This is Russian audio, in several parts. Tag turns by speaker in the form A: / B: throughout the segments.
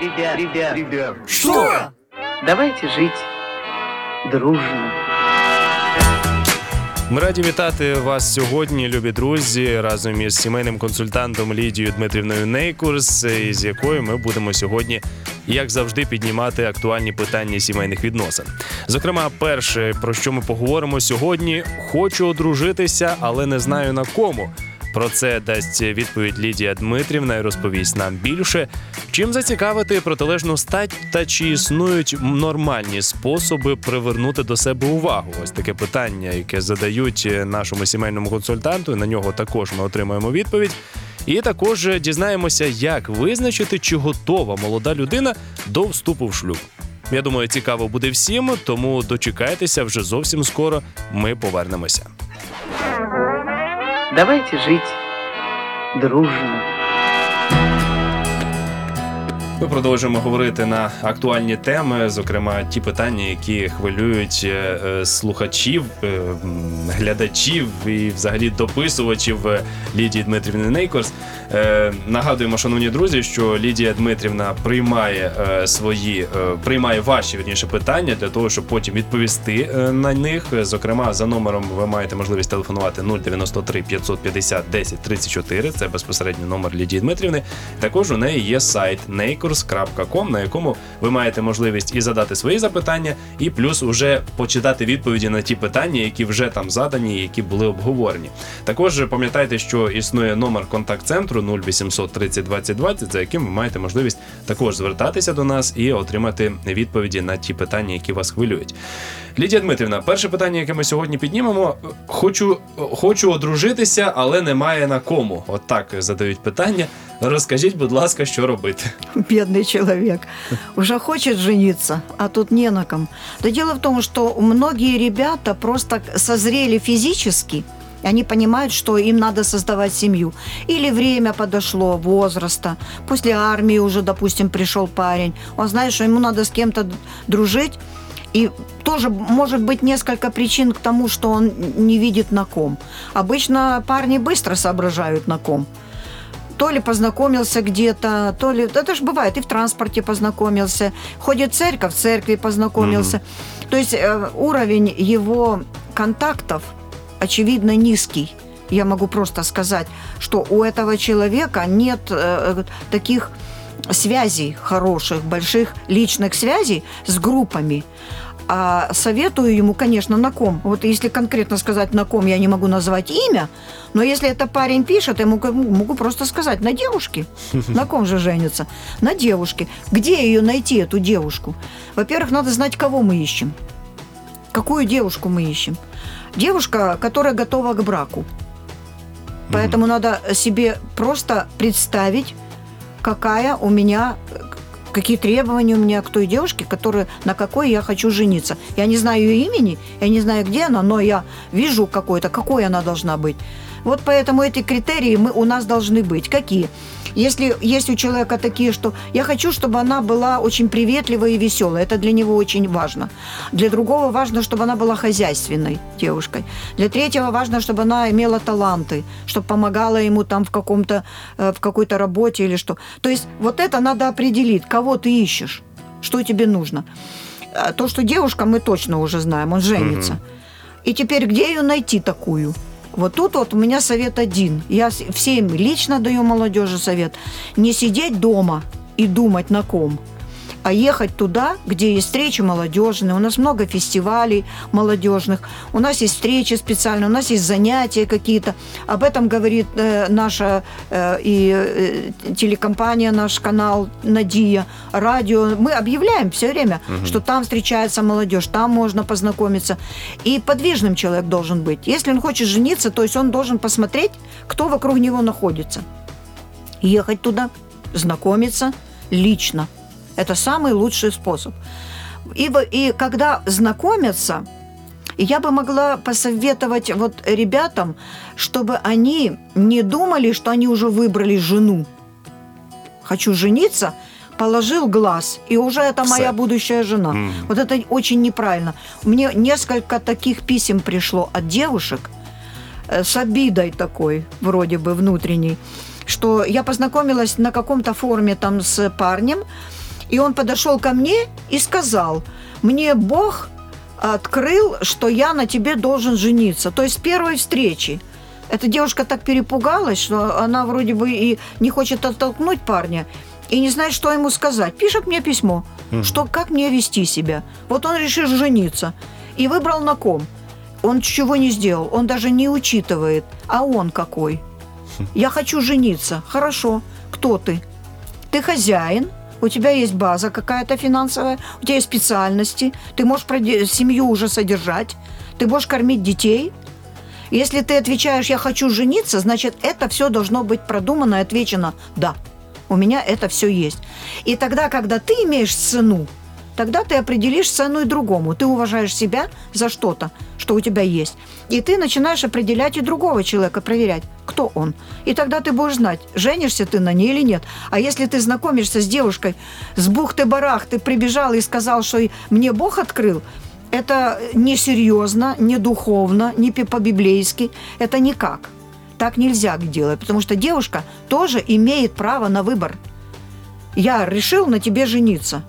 A: Ребят, ребят, ребят. Что? Давайте жить дружно.
B: Ми раді вітати вас сьогодні, любі друзі, разом із сімейним консультантом Лідією Дмитрівною Нейкурс, із якою ми будемо сьогодні, як завжди, піднімати актуальні питання сімейних відносин. Зокрема, перше, про що ми поговоримо сьогодні: хочу одружитися, але не знаю на кому. Про це дасть відповідь Лідія Дмитрівна і розповість нам більше. Чим зацікавити протилежну стать та чи існують нормальні способи привернути до себе увагу? Ось таке питання, яке задають нашому сімейному консультанту. На нього також ми отримаємо відповідь. І також дізнаємося, як визначити, чи готова молода людина до вступу в шлюб. Я думаю, цікаво буде всім, тому дочекайтеся вже зовсім скоро. Ми повернемося.
A: Давайте жить дружно.
B: Ми продовжуємо говорити на актуальні теми, зокрема ті питання, які хвилюють е, е, слухачів, е, глядачів і взагалі дописувачів Лідії Дмитрівни Нейкорс. Е, Нагадуємо, шановні друзі, що Лідія Дмитрівна приймає е, свої, е, приймає ваші вірніше питання для того, щоб потім відповісти на них. Зокрема, за номером ви маєте можливість телефонувати 093 550 10 34. Це безпосередньо номер Лідії Дмитрівни. Також у неї є сайт neighbors.com, на якому ви маєте можливість і задати свої запитання, і плюс уже почитати відповіді на ті питання, які вже там задані, які були обговорені. Також пам'ятайте, що існує номер контакт-центру 0800 30 20 20, за яким ви маєте можливість також звертатися до нас і отримати відповіді на ті питання, які вас хвилюють. Лідія Дмитрівна, перше питання, яке ми сьогодні піднімемо, хочу, хочу одружитися, але немає на кому. От так задають питання. Розкажіть, будь ласка, що робити.
C: бедный человек, уже хочет жениться, а тут не на ком. Да дело в том, что многие ребята просто созрели и они понимают, что им надо создавать семью. Или время подошло, возраста. После армии уже, допустим, пришел парень. Он знает, что ему надо с кем-то дружить. И тоже может быть несколько причин к тому, что он не видит на ком. Обычно парни быстро соображают на ком то ли познакомился где-то, то ли... Это же бывает, и в транспорте познакомился, ходит в церковь, в церкви познакомился. То есть э, уровень его контактов, очевидно, низкий. Я могу просто сказать, что у этого человека нет э, таких связей хороших, больших личных связей с группами. А советую ему, конечно, на ком. Вот если конкретно сказать на ком, я не могу назвать имя, но если это парень пишет, я могу, могу просто сказать на девушке. На ком же женится? На девушке. Где ее найти, эту девушку? Во-первых, надо знать, кого мы ищем. Какую девушку мы ищем? Девушка, которая готова к браку. Поэтому надо себе просто представить, какая у меня какие требования у меня к той девушке, которая, на какой я хочу жениться. Я не знаю ее имени, я не знаю, где она, но я вижу какой-то, какой она должна быть. Вот поэтому эти критерии мы, у нас должны быть. Какие? Если есть у человека такие, что я хочу, чтобы она была очень приветливой и веселой, это для него очень важно. Для другого важно, чтобы она была хозяйственной девушкой. Для третьего важно, чтобы она имела таланты, чтобы помогала ему там в каком-то э, в какой-то работе или что. То есть вот это надо определить, кого ты ищешь, что тебе нужно. А То, что девушка, мы точно уже знаем, он женится. И теперь где ее найти такую? Вот тут вот у меня совет один. Я всем лично даю молодежи совет. Не сидеть дома и думать на ком, а ехать туда, где есть встречи молодежные. У нас много фестивалей молодежных, у нас есть встречи специальные, у нас есть занятия какие-то. Об этом говорит э, наша э, и э, телекомпания, наш канал Надия, радио. Мы объявляем все время, что там встречается молодежь, там можно познакомиться. И подвижным человек должен быть. Если он хочет жениться, то есть он должен посмотреть, кто вокруг него находится. Ехать туда, знакомиться лично. Это самый лучший способ. И, и когда знакомятся, я бы могла посоветовать вот ребятам, чтобы они не думали, что они уже выбрали жену. Хочу жениться, положил глаз, и уже это моя
B: Всё.
C: будущая жена.
B: Мгм.
C: Вот это очень неправильно. Мне несколько таких писем пришло от девушек, э, с обидой такой, вроде бы внутренней, что я познакомилась на каком-то форуме там с парнем, и он подошел ко мне и сказал, мне Бог открыл, что я на тебе должен жениться. То есть с первой встречи. Эта девушка так перепугалась, что она вроде бы и не хочет оттолкнуть парня, и не знает, что ему сказать. Пишет мне письмо,
B: Мгм.
C: что как мне вести себя. Вот он решил жениться и выбрал на ком. Он чего не сделал, он даже не учитывает, а он какой. Я хочу жениться. Хорошо. Кто ты? Ты хозяин, у тебя есть база какая-то финансовая, у тебя есть специальности, ты можешь семью уже содержать, ты можешь кормить детей. Если ты отвечаешь «я хочу жениться», значит, это все должно быть продумано и отвечено «да». У меня это все есть. И тогда, когда ты имеешь цену, тогда ты определишь цену и другому. Ты уважаешь себя за что-то, что у тебя есть. И ты начинаешь определять и другого человека, проверять, кто он. И тогда ты будешь знать, женишься ты на ней или нет. А если ты знакомишься с девушкой, с бухты-барах, ты прибежал и сказал, что мне Бог открыл, это несерьезно, не духовно, не по-библейски. Это никак. Так нельзя делать, потому что девушка тоже имеет право на выбор. Я решил на тебе жениться.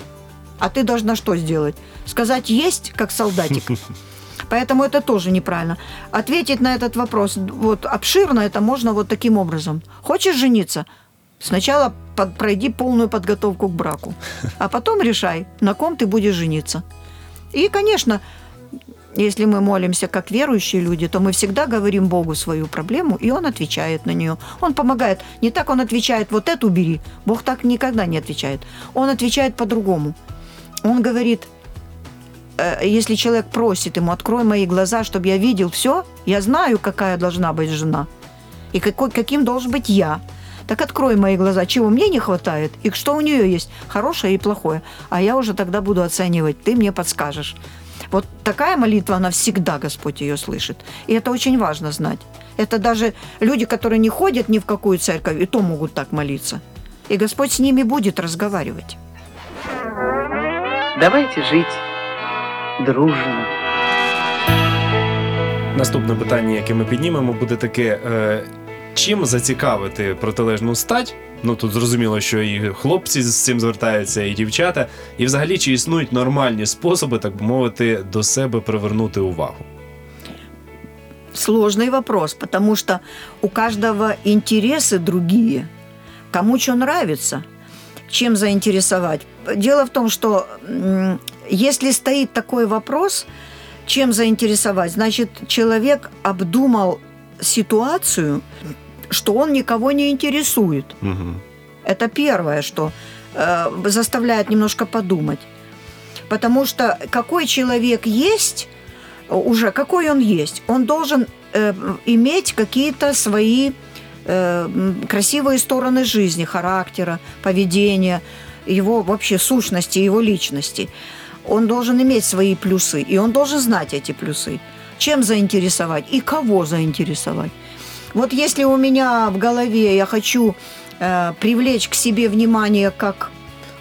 C: А ты должна что сделать? Сказать «есть», как солдатик. Поэтому это тоже неправильно. Ответить на этот вопрос вот обширно это можно вот таким образом. Хочешь жениться? Сначала под- пройди полную подготовку к браку, а потом решай, на ком ты будешь жениться. И, конечно, если мы молимся как верующие люди, то мы всегда говорим Богу свою проблему, и Он отвечает на нее. Он помогает. Не так Он отвечает, вот эту бери. Бог так никогда не отвечает. Он отвечает по-другому. Он говорит, э, если человек просит ему, открой мои глаза, чтобы я видел все, я знаю, какая должна быть жена, и какой, каким должен быть я. Так открой мои глаза, чего мне не хватает, и что у нее есть, хорошее и плохое. А я уже тогда буду оценивать, ты мне подскажешь. Вот такая молитва, она всегда Господь ее слышит. И это очень важно знать. Это даже люди, которые не ходят ни в какую церковь, и то могут так молиться. И Господь с ними будет разговаривать.
A: Давайте жить дружно.
B: Наступне питання, яке ми піднімемо, буде таке: е, чим зацікавити протилежну стать? Ну тут зрозуміло, що і хлопці з цим звертаються, і дівчата. І взагалі, чи існують нормальні способи, так би мовити, до себе привернути увагу?
C: Сложный вопрос, потому что у каждого интересы другие. Кому что нравится, чем заинтересовать. Дело в том, что если стоит такой вопрос, чем заинтересовать, значит, человек обдумал ситуацию, что он никого не интересует.
B: Угу.
C: Это первое, что э, заставляет немножко подумать. Потому что какой человек есть, э, уже какой он есть, он должен э, иметь какие-то свои э, красивые стороны жизни, характера, поведения, его вообще сущности, его личности. Он должен иметь свои плюсы, и он должен знать эти плюсы. Чем заинтересовать и кого заинтересовать. Вот если у меня в голове я хочу э, привлечь к себе внимание как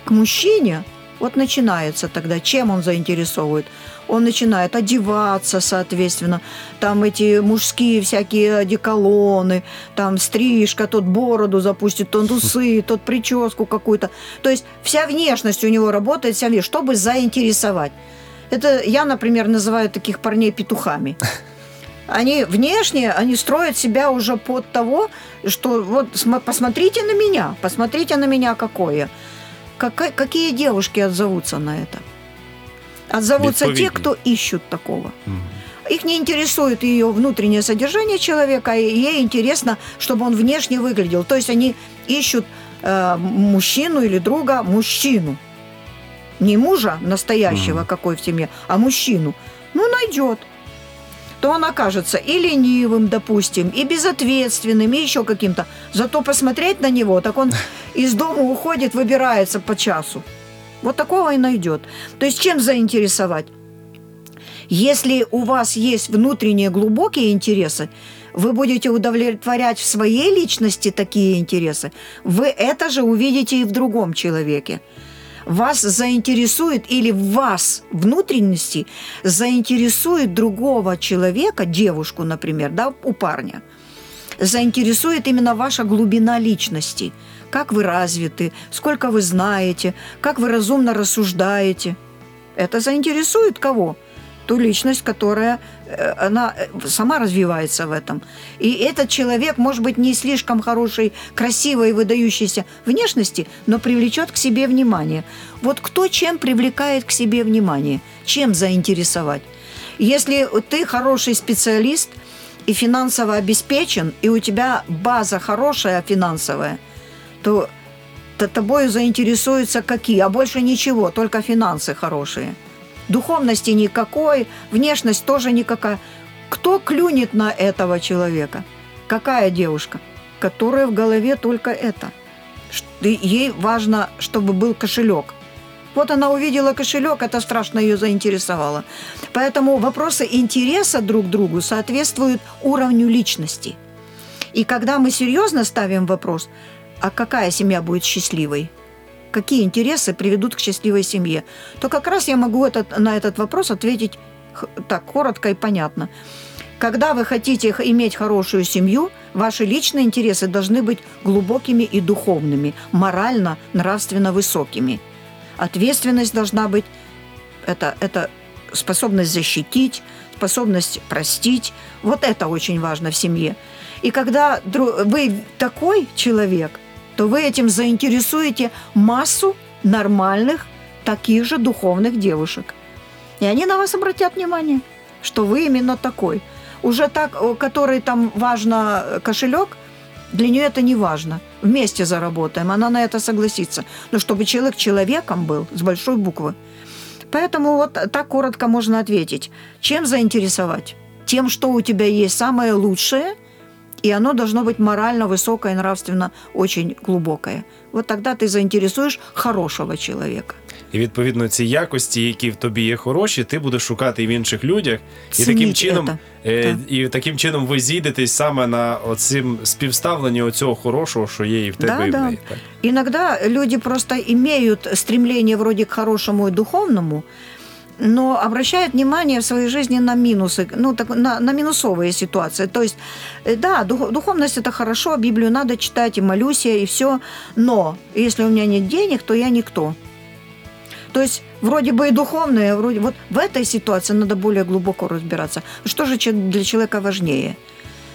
C: к мужчине, вот начинается тогда, чем он заинтересовывает. Он начинает одеваться, соответственно, там эти мужские всякие одеколоны, там стрижка, тот бороду запустит, тот усы, тот прическу какую-то. То есть вся внешность у него работает, вся внешность, чтобы заинтересовать. Это я, например, называю таких парней петухами. Они внешне, они строят себя уже под того, что вот см- посмотрите на меня, посмотрите на меня какое. Какая- какие девушки отзовутся на это? Отзовутся те,
B: Відповідні.
C: кто ищут такого. Их не интересует ее внутреннее содержание человека, и ей интересно, чтобы он внешне выглядел. То есть они ищут э, мужчину или друга, мужчину. Не мужа настоящего,
B: Мгм.
C: какой в семье, а мужчину. Ну, найдет. То он окажется и ленивым, допустим, и безответственным, и еще каким-то. Зато посмотреть на него, так он из дома уходит, выбирается по часу. Вот такого и найдет. То есть чем заинтересовать? Если у вас есть внутренние глубокие интересы, вы будете удовлетворять в своей личности такие интересы, вы это же увидите и в другом человеке. Вас заинтересует или вас внутренности заинтересует другого человека, девушку, например, да, у парня, заинтересует именно ваша глубина личности, как вы развиты, сколько вы знаете, как вы разумно рассуждаете. Это заинтересует кого? Ту личность, которая она э, сама развивается в этом. И этот человек может быть не слишком хорошей, красивой, выдающейся внешности, но привлечет к себе внимание. Вот кто чем привлекает к себе внимание? Чем заинтересовать? Если ты хороший специалист и финансово обеспечен, и у тебя база хорошая финансовая, то, то тобой заинтересуются какие? А больше ничего, только финансы хорошие. Духовности никакой, внешность тоже никакая. Кто клюнет на этого человека? Какая девушка? Которая в голове только это. Ей важно, чтобы был кошелек. Вот она увидела кошелек, это страшно ее заинтересовало. Поэтому вопросы интереса друг другу соответствуют уровню личности. И когда мы серьезно ставим вопрос, а какая семья будет счастливой, какие интересы приведут к счастливой семье, то как раз я могу этот, на этот вопрос ответить так коротко и понятно. Когда вы хотите иметь хорошую семью, ваши личные интересы должны быть глубокими и духовными, морально, нравственно высокими. Ответственность должна быть это, это способность защитить, способность простить. Вот это очень важно в семье. И когда вы такой человек, то вы этим заинтересуете массу нормальных, таких же духовных девушек. И они на вас обратят внимание, что вы именно такой. Уже так, о, который там важно э, кошелек, для нее это не важно. Вместе заработаем, она на это согласится. Но чтобы человек человеком был, с большой буквы. Поэтому вот так коротко можно ответить. Чем заинтересовать? Тем, что у тебя есть самое лучшее, и оно должно быть морально высокое, нравственно очень глубокое. Вот тогда ты заинтересуешь хорошего человека.
B: І відповідно ці якості, які в тобі є хороші, ти будеш шукати і в інших людях. І
C: Цініть
B: таким чином,
C: це.
B: е,
C: Так.
B: і таким чином ви зійдетесь саме на оцим співставленні оцього хорошого, що є і в тебе,
C: Да,
B: і в
C: да.
B: неї. Так.
C: Иногда люди просто имеют стремление вроде к хорошему и духовному, но обращают внимание в своей жизни на минусы, ну, так, на, на минусовые ситуации. То есть, э, да, дух- духовность это хорошо, Библию надо читать, и молюсь я, и все, но если у меня нет денег, то я никто. То есть вроде бы и духовное, вроде вот в этой ситуации надо более глубоко разбираться. Что же для человека важнее?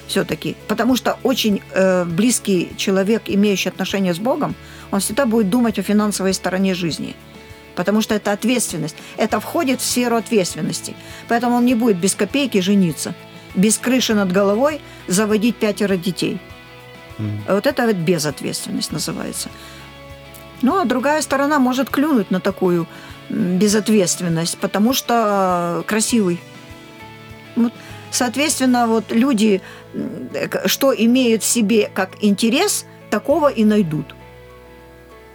C: все-таки. Потому что очень э, близкий человек, имеющий отношения с Богом, он всегда будет думать о финансовой стороне жизни. Потому что это ответственность. Это входит в сферу ответственности. Поэтому он не будет без копейки жениться, без крыши над головой заводить пятеро детей.
B: Мгм.
C: Вот это вот безответственность называется. Ну, а другая сторона может клюнуть на такую безответственность, потому что красивый. Вот, соответственно, вот люди, э, что имеют в себе как интерес, такого и найдут.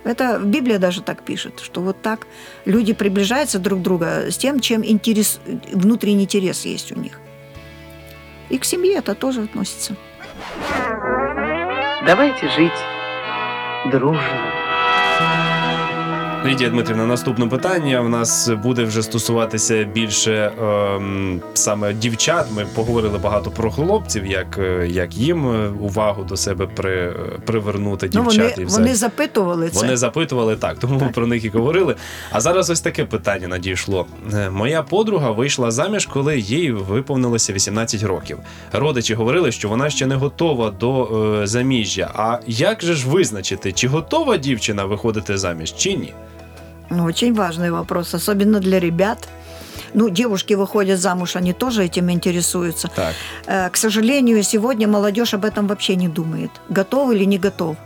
C: Это Библия даже так пишет, что вот так люди приближаются друг к другу с тем, чем интерес, внутренний интерес есть у них. И к семье это тоже относится.
A: Давайте жить дружно.
B: Лідія Дмитрівна, наступне питання в нас буде вже стосуватися більше ем, саме дівчат. Ми поговорили багато про хлопців, як, е, як їм е, увагу до себе при, е, привернути
C: Ну,
B: дівчат.
C: вони,
B: і взагалі.
C: вони запитували це.
B: Вони запитували так, тому ми про них і говорили. А зараз ось таке питання надійшло. Моя подруга вийшла заміж, коли їй виповнилося 18 років. Родичі говорили, що вона ще не готова до е, заміжжя. А як же ж визначити, чи готова дівчина виходити заміж, чи ні?
C: Ну, Очень важный вопрос, особенно для ребят. Ну, девушки выходят замуж, они тоже этим интересуются.
B: Так.
C: Э, К сожалению, сегодня молодежь об этом вообще не думает. Готов или не готов.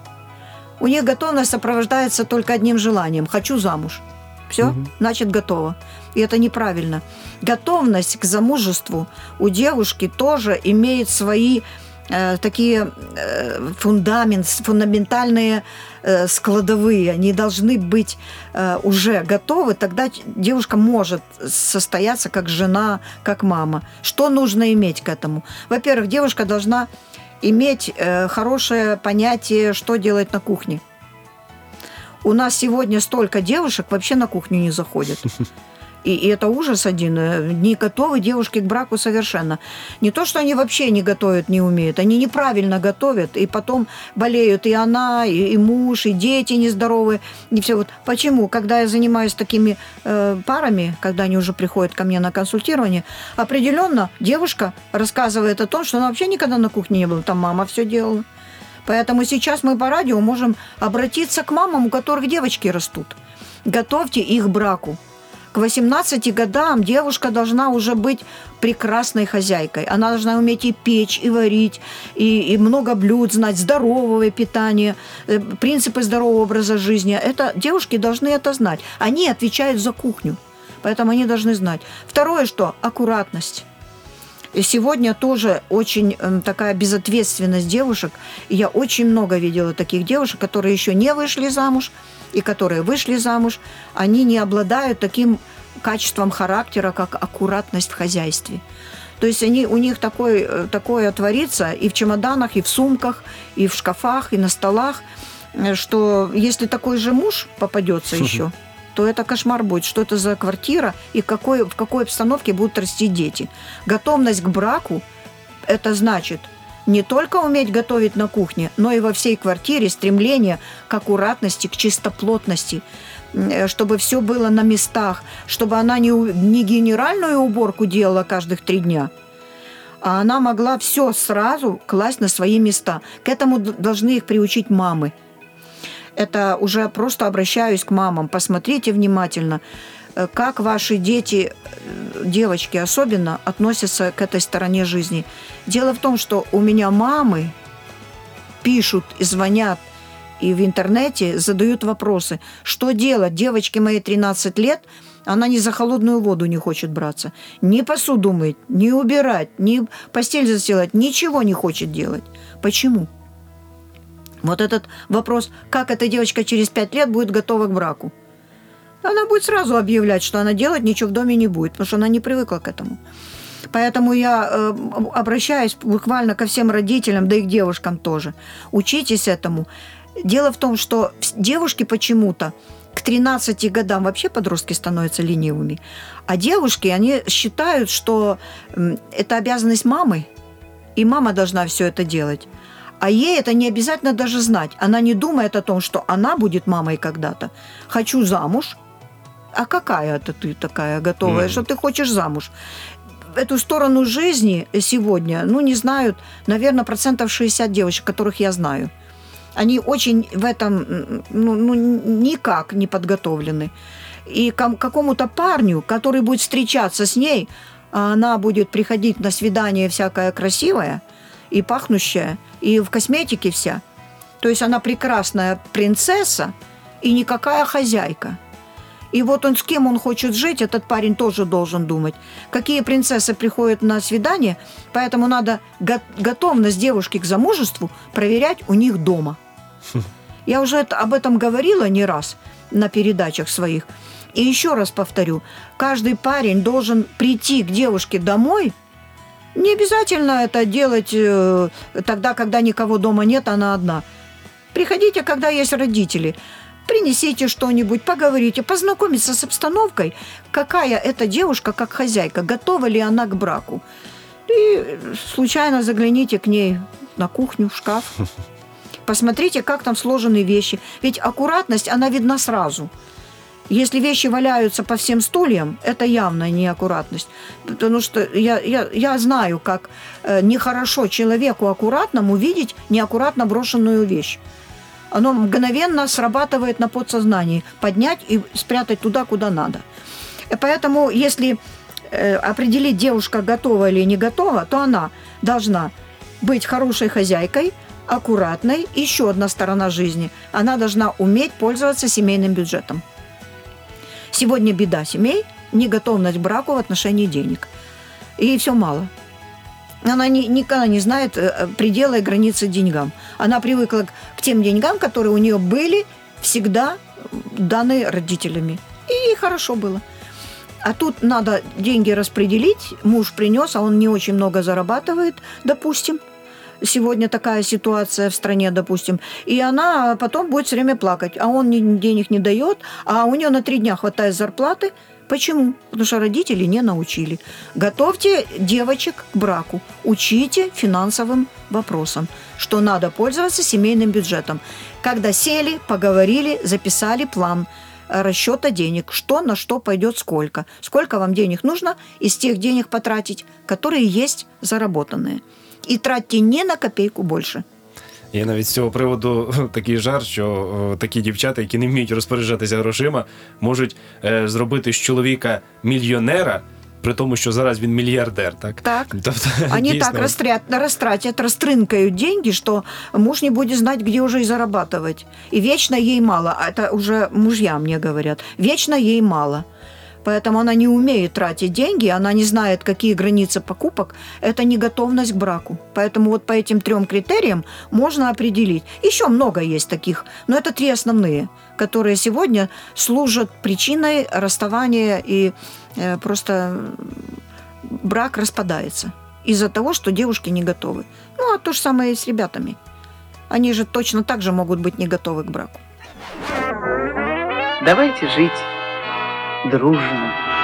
C: У них готовность сопровождается только одним желанием – хочу замуж. Все,
B: Мгм.
C: значит, готово. И это неправильно. Готовность к замужеству у девушки тоже имеет свои э, такие э, фундамент, фундаментальные складовые. Они должны быть э, уже готовы. Тогда девушка может состояться как жена, как мама. Что нужно иметь к этому? Во-первых, девушка должна иметь э, хорошее понятие, что делать на кухне. У нас сегодня столько девушек вообще на кухню не заходят. И, и это ужас один. Э, Не готовы девушки к браку совершенно. Не то, что они вообще не готовят, не умеют. Они неправильно готовят, и потом болеют и она, и, и муж, и дети нездоровые. И все вот. Почему? Когда я занимаюсь такими э, парами, когда они уже приходят ко мне на консультирование, определенно девушка рассказывает о том, что она вообще никогда на кухне не была. Там мама все делала. Поэтому сейчас мы по радио можем обратиться к мамам, у которых девочки растут. Готовьте их браку. К 18 годам девушка должна уже быть прекрасной хозяйкой. Она должна уметь и печь, и варить, и, и много блюд знать, здоровое питание, э, принципы здорового образа жизни. Это девушки должны это знать. Они отвечают за кухню, поэтому они должны знать. Второе что? Аккуратность. И сегодня тоже очень э, такая безответственность девушек. И я очень много видела таких девушек, которые еще не вышли замуж, и которые вышли замуж, они не обладают таким качеством характера, как аккуратность в хозяйстве. То есть они, у них такой, э, такое творится и в чемоданах, и в сумках, и в шкафах, и на столах, э, что если такой же муж попадется еще, то это кошмар будет, что это за квартира и какой, в какой обстановке будут расти дети. Готовность к браку – это значит не только уметь готовить на кухне, но и во всей квартире стремление к аккуратности, к чистоплотности, э, чтобы все было на местах, чтобы она не, не генеральную уборку делала каждых три дня, а она могла все сразу класть на свои места. К этому должны их приучить мамы. Это уже просто обращаюсь к мамам. Посмотрите внимательно, э, как ваши дети, э, девочки особенно, относятся к этой стороне жизни. Дело в том, что у меня мамы пишут и звонят и в интернете задают вопросы. Что делать? Девочке моей 13 лет, она ни за холодную воду не хочет браться. Ни посуду мыть, ни убирать, ни постель застилать, ничего не хочет делать. Почему? Вот этот вопрос, как эта девочка через пять лет будет готова к браку. Она будет сразу объявлять, что она делать ничего в доме не будет, потому что она не привыкла к этому. Поэтому я э, обращаюсь буквально ко всем родителям, да и к девушкам тоже. Учитесь этому. Дело в том, что девушки почему-то к 13 годам вообще подростки становятся ленивыми. А девушки, они считают, что это обязанность мамы, и мама должна все это делать. А ей это не обязательно даже знать. Она не думает о том, что она будет мамой когда-то. Хочу замуж. А какая это ты такая готовая,
B: Мгм.
C: что ты хочешь замуж? Эту сторону жизни сегодня, ну, не знают, наверное, процентов 60 девочек, которых я знаю. Они очень в этом, ну, ну, никак не подготовлены. И ком- какому-то парню, который будет встречаться с ней, а она будет приходить на свидание всякая красивая и пахнущая, и в косметике вся. То есть она прекрасная принцесса и никакая хозяйка. И вот он с кем он хочет жить, этот парень тоже должен думать. Какие принцессы приходят на свидание, поэтому надо го- готовность девушки к замужеству проверять у них дома. Я уже это- об этом говорила не раз на передачах своих. И еще раз повторю, каждый парень должен прийти к девушке домой. Не обязательно это делать э, тогда, когда никого дома нет, она одна. Приходите, когда есть родители. Принесите что-нибудь, поговорите, познакомиться с обстановкой, какая эта девушка как хозяйка, готова ли она к браку. И случайно загляните к ней на кухню, в шкаф. Посмотрите, как там сложены вещи. Ведь аккуратность, она видна сразу. Если вещи валяются по всем стульям, это явно неаккуратность. Потому что я, я, я знаю, как э, нехорошо человеку аккуратному видеть неаккуратно брошенную вещь. Оно мгновенно срабатывает на подсознании. Поднять и спрятать туда, куда надо. И поэтому, если э, определить, девушка готова или не готова, то она должна быть хорошей хозяйкой, аккуратной. Еще одна сторона жизни. Она должна уметь пользоваться семейным бюджетом. Сегодня беда семей – неготовность к браку в отношении денег. И все мало. Она ни- никогда не знает э, предела и границы деньгам. Она привыкла к, тем деньгам, которые у нее были всегда даны родителями. И ей хорошо было. А тут надо деньги распределить. Муж принес, а он не очень много зарабатывает, допустим. Сегодня такая ситуация в стране, допустим, и она потом будет все время плакать, а он денег не дает, а у нее на три дня хватает зарплаты. Почему? Потому что родители не научили. Готовьте девочек к браку, учите финансовым вопросам, что надо пользоваться семейным бюджетом. Когда сели, поговорили, записали план э, расчета денег, что на что пойдет сколько, сколько вам денег нужно из тех денег потратить, которые есть заработанные. И тратьте не на копейку больше.
B: Є навіть з цього приводу такий жарт, що о, такі дівчата, які не вміють розпоряджатися грошима, можуть е, зробити з чоловіка мільйонера, при тому, що зараз він мільярдер, так?
C: Так.
B: Тобто,
C: Они
B: дійсно,
C: так растрят, растратят, растрынкают деньги, что муж не будет знать, где уже и зарабатывать. И вечно ей мало. А Это уже мужья мне говорят. Вечно ей мало. Поэтому она не умеет тратить деньги, она не знает, какие границы покупок. Это не готовность к браку. Поэтому вот по этим трем критериям можно определить. Еще много есть таких, но это три основные, которые сегодня служат причиной расставания и э, просто брак распадается из-за того, что девушки не готовы. Ну, а то же самое и с ребятами. Они же точно так же могут быть не готовы к браку.
A: Давайте жить дружно.